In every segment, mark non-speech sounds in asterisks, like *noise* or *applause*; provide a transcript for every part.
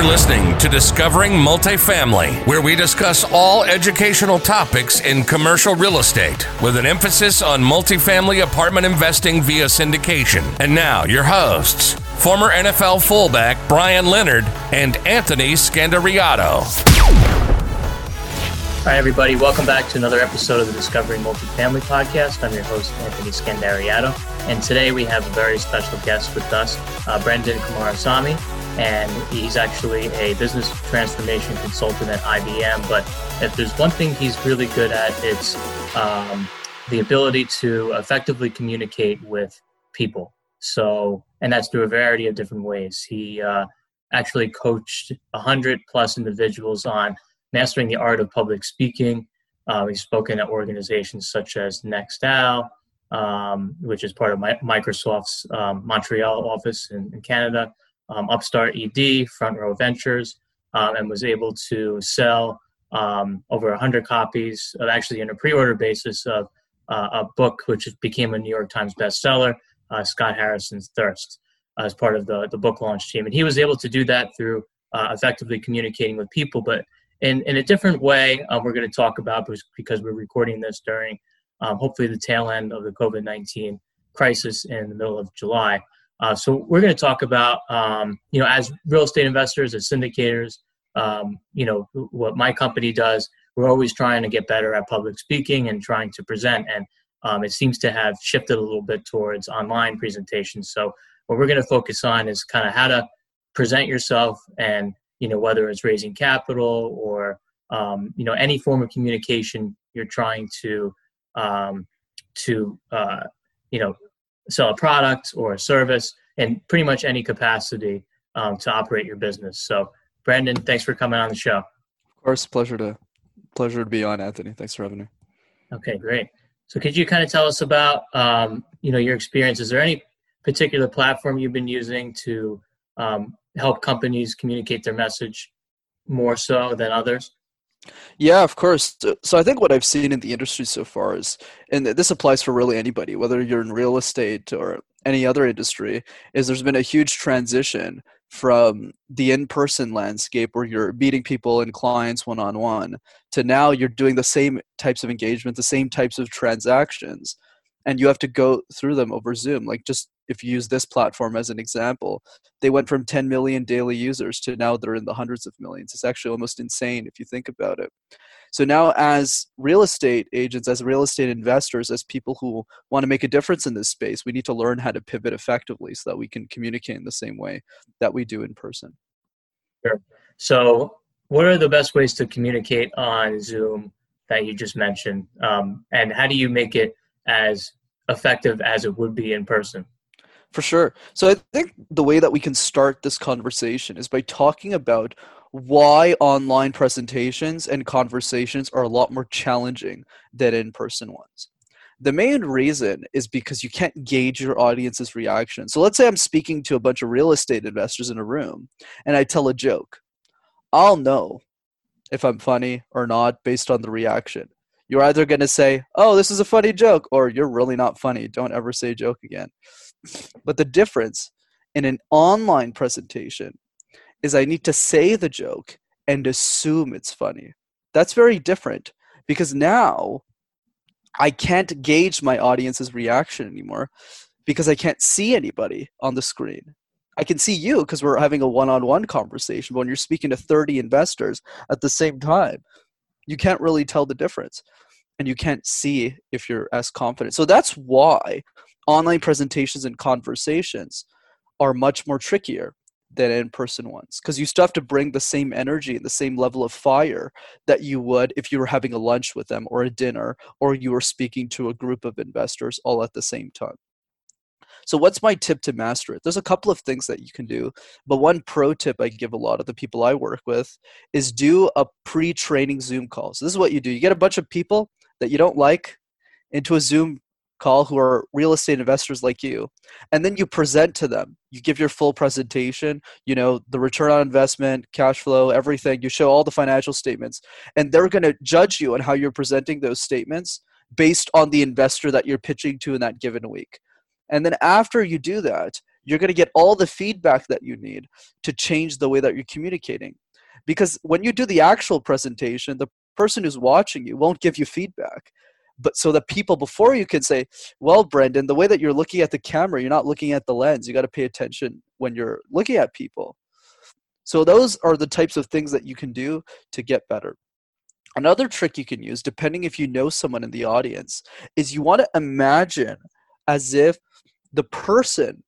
You're listening to Discovering Multifamily, where we discuss all educational topics in commercial real estate with an emphasis on multifamily apartment investing via syndication. And now, your hosts, former NFL fullback Brian Leonard and Anthony Scandariato. Hi, everybody. Welcome back to another episode of the Discovering Multifamily podcast. I'm your host, Anthony Scandariato. And today we have a very special guest with us, uh, Brenden Kumarasamy and he's actually a business transformation consultant at IBM. But if there's one thing he's really good at, it's um, the ability to effectively communicate with people. So, and that's through a variety of different ways. He uh, actually coached 100 plus individuals on mastering the art of public speaking. Uh, he's spoken at organizations such as Nextel, um, which is part of my, Microsoft's um, Montreal office in, in Canada um, Upstart ED, Front Row Ventures, um, and was able to sell um, over 100 copies of actually in a pre-order basis of uh, a book which became a New York Times bestseller, uh, Scott Harrison's Thirst, uh, as part of the, the book launch team. And he was able to do that through uh, effectively communicating with people, but in, in a different way um, we're going to talk about because we're recording this during um, hopefully the tail end of the COVID-19 crisis in the middle of July. Uh, so we're going to talk about, um, you know, as real estate investors, as syndicators, um, you know, what my company does. We're always trying to get better at public speaking and trying to present, and um, it seems to have shifted a little bit towards online presentations. So what we're going to focus on is kind of how to present yourself, and you know, whether it's raising capital or um, you know any form of communication you're trying to um, to uh, you know sell a product or a service in pretty much any capacity um, to operate your business. So, Brandon, thanks for coming on the show. Of course, pleasure to pleasure to be on, Anthony. Thanks for having me. Okay, great. So, could you kind of tell us about um, you know your experience? Is there any particular platform you've been using to um, help companies communicate their message more so than others? Yeah, of course. So I think what I've seen in the industry so far is, and this applies for really anybody, whether you're in real estate or any other industry, is there's been a huge transition from the in-person landscape where you're meeting people and clients one-on-one to now you're doing the same types of engagement, the same types of transactions, and you have to go through them over Zoom. Like just if you use this platform as an example, they went from 10 million daily users to now they're in the hundreds of millions. It's actually almost insane if you think about it. So now, as real estate agents, as real estate investors, as people who want to make a difference in this space, we need to learn how to pivot effectively so that we can communicate in the same way that we do in person. Sure. So, what are the best ways to communicate on Zoom that you just mentioned? Um, and how do you make it as effective as it would be in person? For sure. So I think the way that we can start this conversation is by talking about why online presentations and conversations are a lot more challenging than in person ones. The main reason is because you can't gauge your audience's reaction. So let's say I'm speaking to a bunch of real estate investors in a room and I tell a joke. I'll know if I'm funny or not based on the reaction. You're either going to say, Oh, this is a funny joke, or you're really not funny. Don't ever say joke again. But the difference in an online presentation is I need to say the joke and assume it's funny. That's very different because now I can't gauge my audience's reaction anymore because I can't see anybody on the screen. I can see you because we're having a one on one conversation. But when you're speaking to 30 investors at the same time, you can't really tell the difference and you can't see if you're as confident. So that's why online presentations and conversations are much more trickier than in-person ones because you still have to bring the same energy and the same level of fire that you would if you were having a lunch with them or a dinner or you were speaking to a group of investors all at the same time so what's my tip to master it? There's a couple of things that you can do but one pro tip i give a lot of the people i work with is do a pre-training zoom call. So this is what you do. You get a bunch of people that you don't like into a zoom call who are real estate investors like you and then you present to them. You give your full presentation you know the return on investment cash flow everything. You show all the financial statements and they're going to judge you on how you're presenting those statements based on the investor that you're pitching to in that given week and then after you do that you're going to get all the feedback that you need to change the way that you're communicating. Because when you do the actual presentation, the person who's watching you won't give you feedback. But so the people before you can say, well, Brenden, the way that you're looking at the camera, you're not looking at the lens. You got to pay attention when you're looking at people. So those are the types of things that you can do to get better. Another trick you can use, depending if you know someone in the audience, is you want to imagine as if the person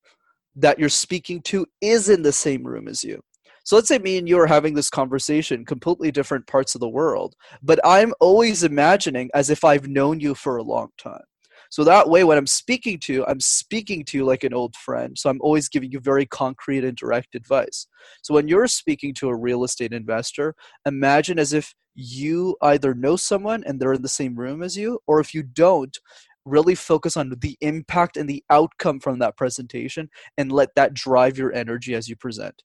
that you're speaking to is in the same room as you. So let's say me and you are having this conversation, completely different parts of the world, but I'm always imagining as if I've known you for a long time. So that way, when I'm speaking to you, I'm speaking to you like an old friend. So I'm always giving you very concrete and direct advice. So when you're speaking to a real estate investor, imagine as if you either know someone and they're in the same room as you, or if you don't, really focus on the impact and the outcome from that presentation and let that drive your energy as you present.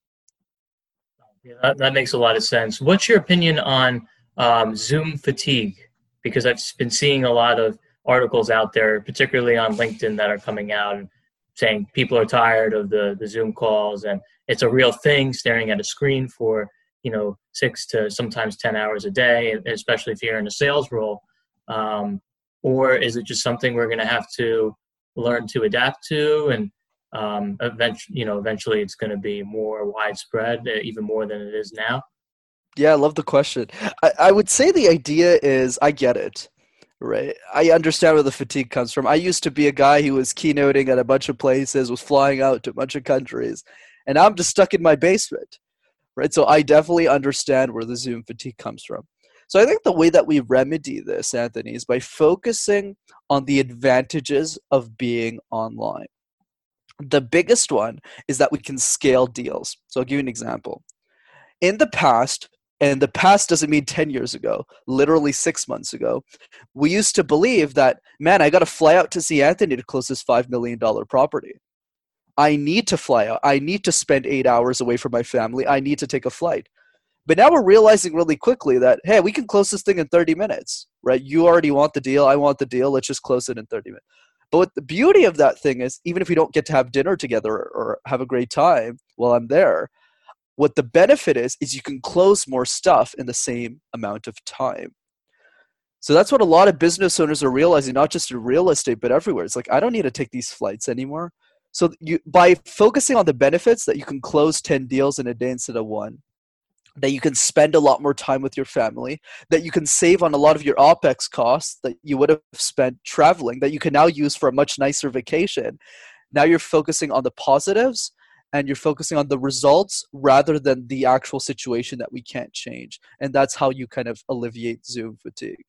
Yeah, that, that makes a lot of sense. What's your opinion on um, Zoom fatigue? Because I've been seeing a lot of articles out there, particularly on LinkedIn, that are coming out and saying people are tired of the, the Zoom calls and it's a real thing staring at a screen for you know six to sometimes 10 hours a day especially if you're in a sales role um, or is it just something we're going to have to learn to adapt to? And um, eventually you know eventually it's going to be more widespread uh, even more than it is now? Yeah i love the question. I, I would say the idea is i get it right? I understand where the fatigue comes from. I used to be a guy who was keynoting at a bunch of places was flying out to a bunch of countries and i'm just stuck in my basement right? So i definitely understand where the zoom fatigue comes from so I think the way that we remedy this, Anthony, is by focusing on the advantages of being online. The biggest one is that we can scale deals. So I'll give you an example. In the past, and the past doesn't mean 10 years ago, literally six months ago, we used to believe that, man, I got to fly out to see Anthony to close this $5 million property. I need to fly out. I need to spend eight hours away from my family. I need to take a flight. But now we're realizing really quickly that hey, we can close this thing in 30 minutes, right? You already want the deal, I want the deal. Let's just close it in 30 minutes. But what the beauty of that thing is, even if we don't get to have dinner together or have a great time while I'm there, what the benefit is is you can close more stuff in the same amount of time. So that's what a lot of business owners are realizing, not just in real estate, but everywhere. It's like I don't need to take these flights anymore. So you by focusing on the benefits that you can close 10 deals in a day instead of one, that you can spend a lot more time with your family, that you can save on a lot of your OPEX costs that you would have spent traveling, that you can now use for a much nicer vacation. Now you're focusing on the positives and you're focusing on the results rather than the actual situation that we can't change. And that's how you kind of alleviate Zoom fatigue.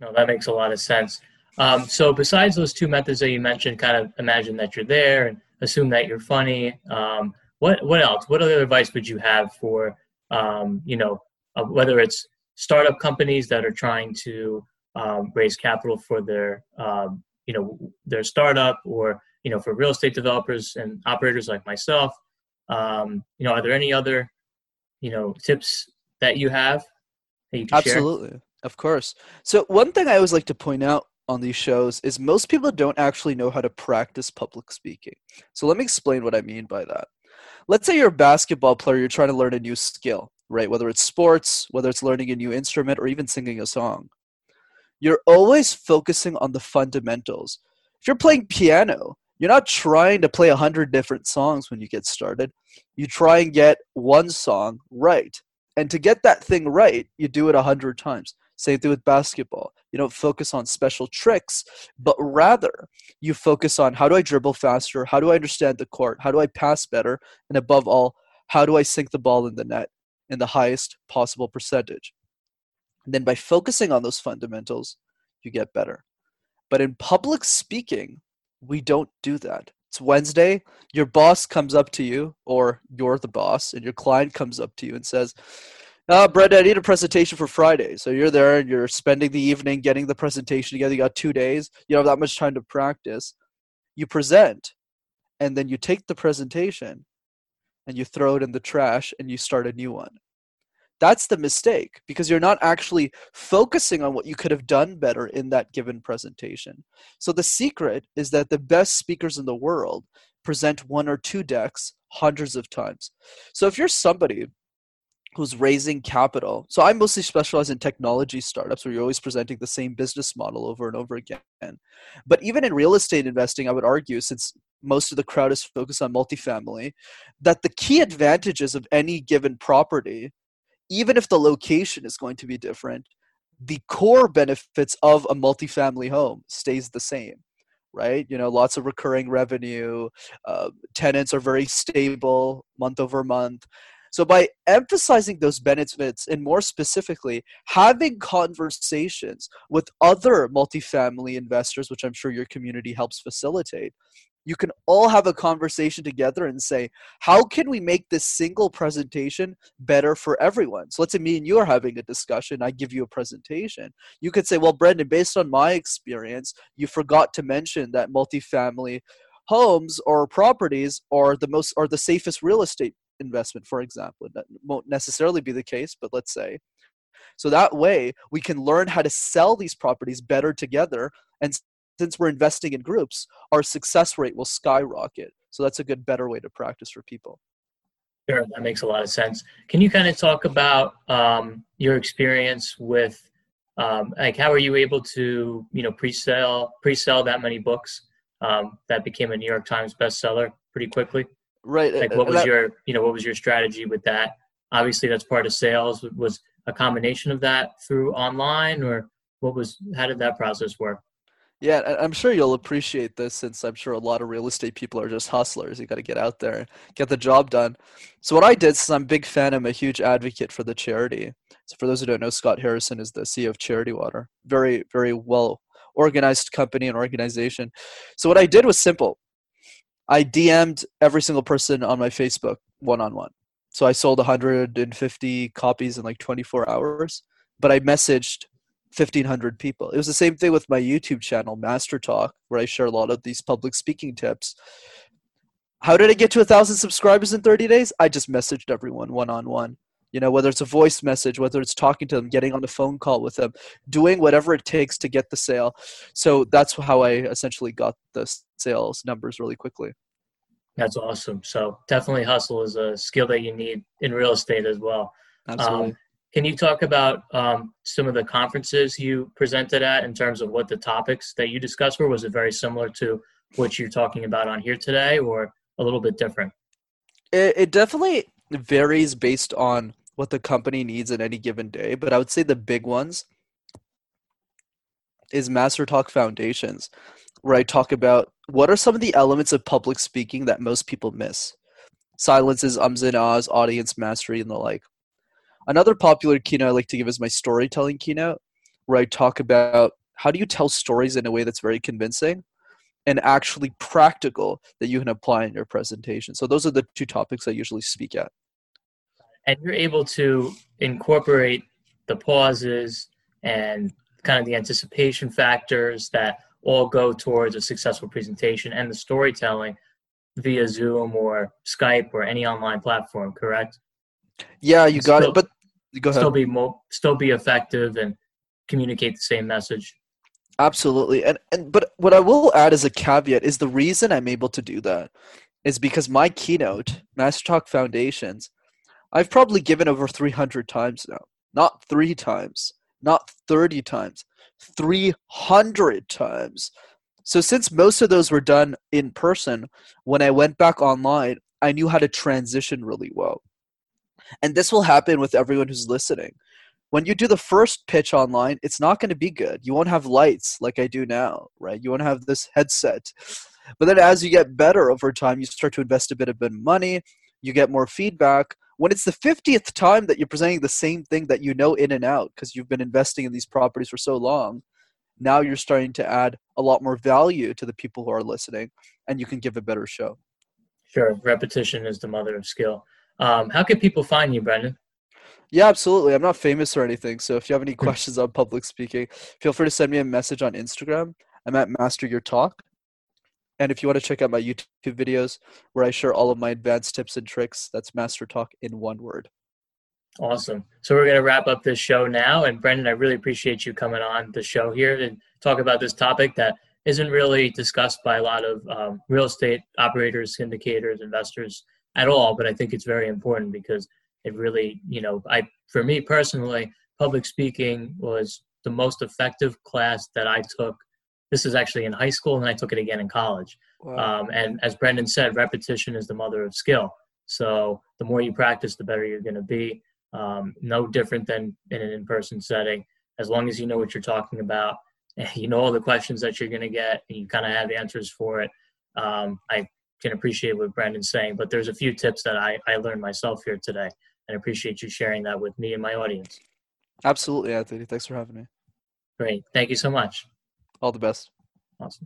No, that makes a lot of sense. Um, so, besides those two methods that you mentioned, kind of imagine that you're there and assume that you're funny. Um, what what else? What other advice would you have for um, you know, uh, whether it's startup companies that are trying to um, raise capital for their, um, you know, their startup, or you know, for real estate developers and operators like myself. Um, you know, are there any other, you know, tips that you have that you Absolutely, share? of course. So one thing I always like to point out on these shows is most people don't actually know how to practice public speaking. So let me explain what I mean by that let's say you're a basketball player, you're trying to learn a new skill, right? Whether it's sports, whether it's learning a new instrument, or even singing a song. You're always focusing on the fundamentals. If you're playing piano, you're not trying to play a hundred different songs when you get started. You try and get one song right. And to get that thing right, you do it a hundred times. Same thing with basketball. You don't focus on special tricks, but rather you focus on how do I dribble faster? How do I understand the court? How do I pass better? And above all, how do I sink the ball in the net in the highest possible percentage? And then by focusing on those fundamentals, you get better. But in public speaking, we don't do that. It's Wednesday, your boss comes up to you, or you're the boss, and your client comes up to you and says, uh, Brett, I need a presentation for Friday. So you're there and you're spending the evening getting the presentation together. You got two days. You don't have that much time to practice. You present, and then you take the presentation and you throw it in the trash and you start a new one. That's the mistake because you're not actually focusing on what you could have done better in that given presentation. So the secret is that the best speakers in the world present one or two decks hundreds of times. So if you're somebody who's raising capital. So I mostly specialize in technology startups where you're always presenting the same business model over and over again. But even in real estate investing, I would argue, since most of the crowd is focused on multifamily, that the key advantages of any given property, even if the location is going to be different, the core benefits of a multifamily home stays the same right you know lots of recurring revenue uh, tenants are very stable month over month so by emphasizing those benefits and more specifically having conversations with other multifamily investors, which I'm sure your community helps facilitate, you can all have a conversation together and say, how can we make this single presentation better for everyone? So let's say me and you are having a discussion. I give you a presentation. You could say, well, Brenden, based on my experience, you forgot to mention that multifamily homes or properties are the most are the safest real estate investment, for example. That won't necessarily be the case, but let's say. So that way, we can learn how to sell these properties better together. And since we're investing in groups, our success rate will skyrocket. So that's a good, better way to practice for people. Sure, that makes a lot of sense. Can you kind of talk about um, your experience with, um, like, how are you able to, you know, pre-sell pre-sell that many books um, that became a New York Times bestseller pretty quickly? Right. Like, uh, what was that, your, you know, what was your strategy with that? Obviously, that's part of sales. Was a combination of that through online, or what was? How did that process work? Yeah, I'm sure you'll appreciate this since I'm sure a lot of real estate people are just hustlers. You got to get out there, get the job done. So what I did, since I'm a big fan, I'm a huge advocate for the charity. So for those who don't know, Scott Harrison is the CEO of Charity Water. Very, very well organized company and organization. So what I did was simple. I DM'd every single person on my Facebook one on one. So I sold 150 copies in like 24 hours, but I messaged 1500 people. It was the same thing with my YouTube channel, Master Talk, where I share a lot of these public speaking tips. How did I get to a thousand subscribers in 30 days? I just messaged everyone one on one. You know, whether it's a voice message, whether it's talking to them, getting on a phone call with them, doing whatever it takes to get the sale. So that's how I essentially got the sales numbers really quickly. That's awesome. So definitely hustle is a skill that you need in real estate as well. Absolutely. Um, can you talk about um, some of the conferences you presented at in terms of what the topics that you discussed were? Was it very similar to what you're talking about on here today, or a little bit different? It, it definitely varies based on what the company needs at any given day. But I would say the big ones is Master Talk Foundations, where I talk about what are some of the elements of public speaking that most people miss. Silences, ums and ahs, audience mastery, and the like. Another popular keynote I like to give is my storytelling keynote, where I talk about how do you tell stories in a way that's very convincing and actually practical that you can apply in your presentation. So those are the two topics I usually speak at and you're able to incorporate the pauses and kind of the anticipation factors that all go towards a successful presentation and the storytelling via Zoom or Skype or any online platform, correct? Yeah, you got still, it. But go ahead. Still be mo- still be effective and communicate the same message. Absolutely. And and but what I will add as a caveat is the reason I'm able to do that is because my keynote, Master Talk Foundations, I've probably given over 300 times now. Not three times, not 30 times, 300 times. So, since most of those were done in person, when I went back online, I knew how to transition really well. And this will happen with everyone who's listening. When you do the first pitch online, it's not going to be good. You won't have lights like I do now, right? You won't have this headset. But then as you get better over time, you start to invest a bit of money, you get more feedback, when it's the 50th time that you're presenting the same thing that you know in and out because you've been investing in these properties for so long now you're starting to add a lot more value to the people who are listening and you can give a better show. Sure repetition is the mother of skill. Um, how can people find you brenden? Yeah absolutely. I'm not famous or anything so if you have any hmm. questions on public speaking feel free to send me a message on instagram. I'm at master your talk and if you want to check out my YouTube videos where I share all of my advanced tips and tricks, that's Master Talk in one word. Awesome. So we're going to wrap up this show now. And Brenden, I really appreciate you coming on the show here and talk about this topic that isn't really discussed by a lot of um, real estate operators, syndicators, investors at all. But I think it's very important because it really, you know, I for me personally, public speaking was the most effective class that I took. This is actually in high school, and I took it again in college. Wow. Um, and as Brenden said, repetition is the mother of skill. So the more you practice, the better you're going to be. Um, no different than in an in-person setting. As long as you know what you're talking about, *laughs* you know all the questions that you're going to get, and you kind of have answers for it. Um, I can appreciate what Brenden's saying, but there's a few tips that I, I learned myself here today, and appreciate you sharing that with me and my audience. Absolutely, Anthony. Thanks for having me. Great. Thank you so much. All the best. Awesome.